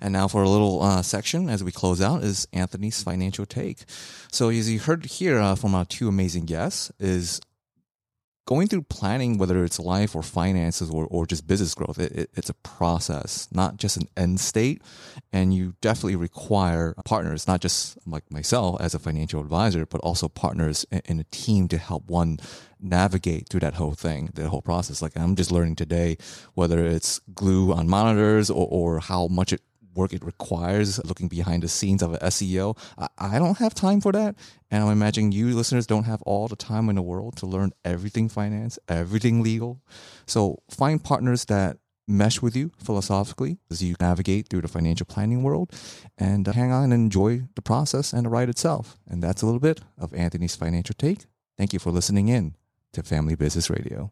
And now for a little uh, section as we close out is Anthony's financial take. So as you heard here uh, from our two amazing guests is going through planning, whether it's life or finances or, or just business growth, it, it, it's a process, not just an end state. And you definitely require partners, not just like myself as a financial advisor, but also partners in, in a team to help one navigate through that whole thing, the whole process. Like I'm just learning today, whether it's glue on monitors or, or how much it work it requires looking behind the scenes of an SEO. I, I don't have time for that. And I'm imagining you listeners don't have all the time in the world to learn everything finance, everything legal. So find partners that mesh with you philosophically as you navigate through the financial planning world and uh, hang on and enjoy the process and the ride itself. And that's a little bit of Anthony's financial take. Thank you for listening in to Family Business Radio.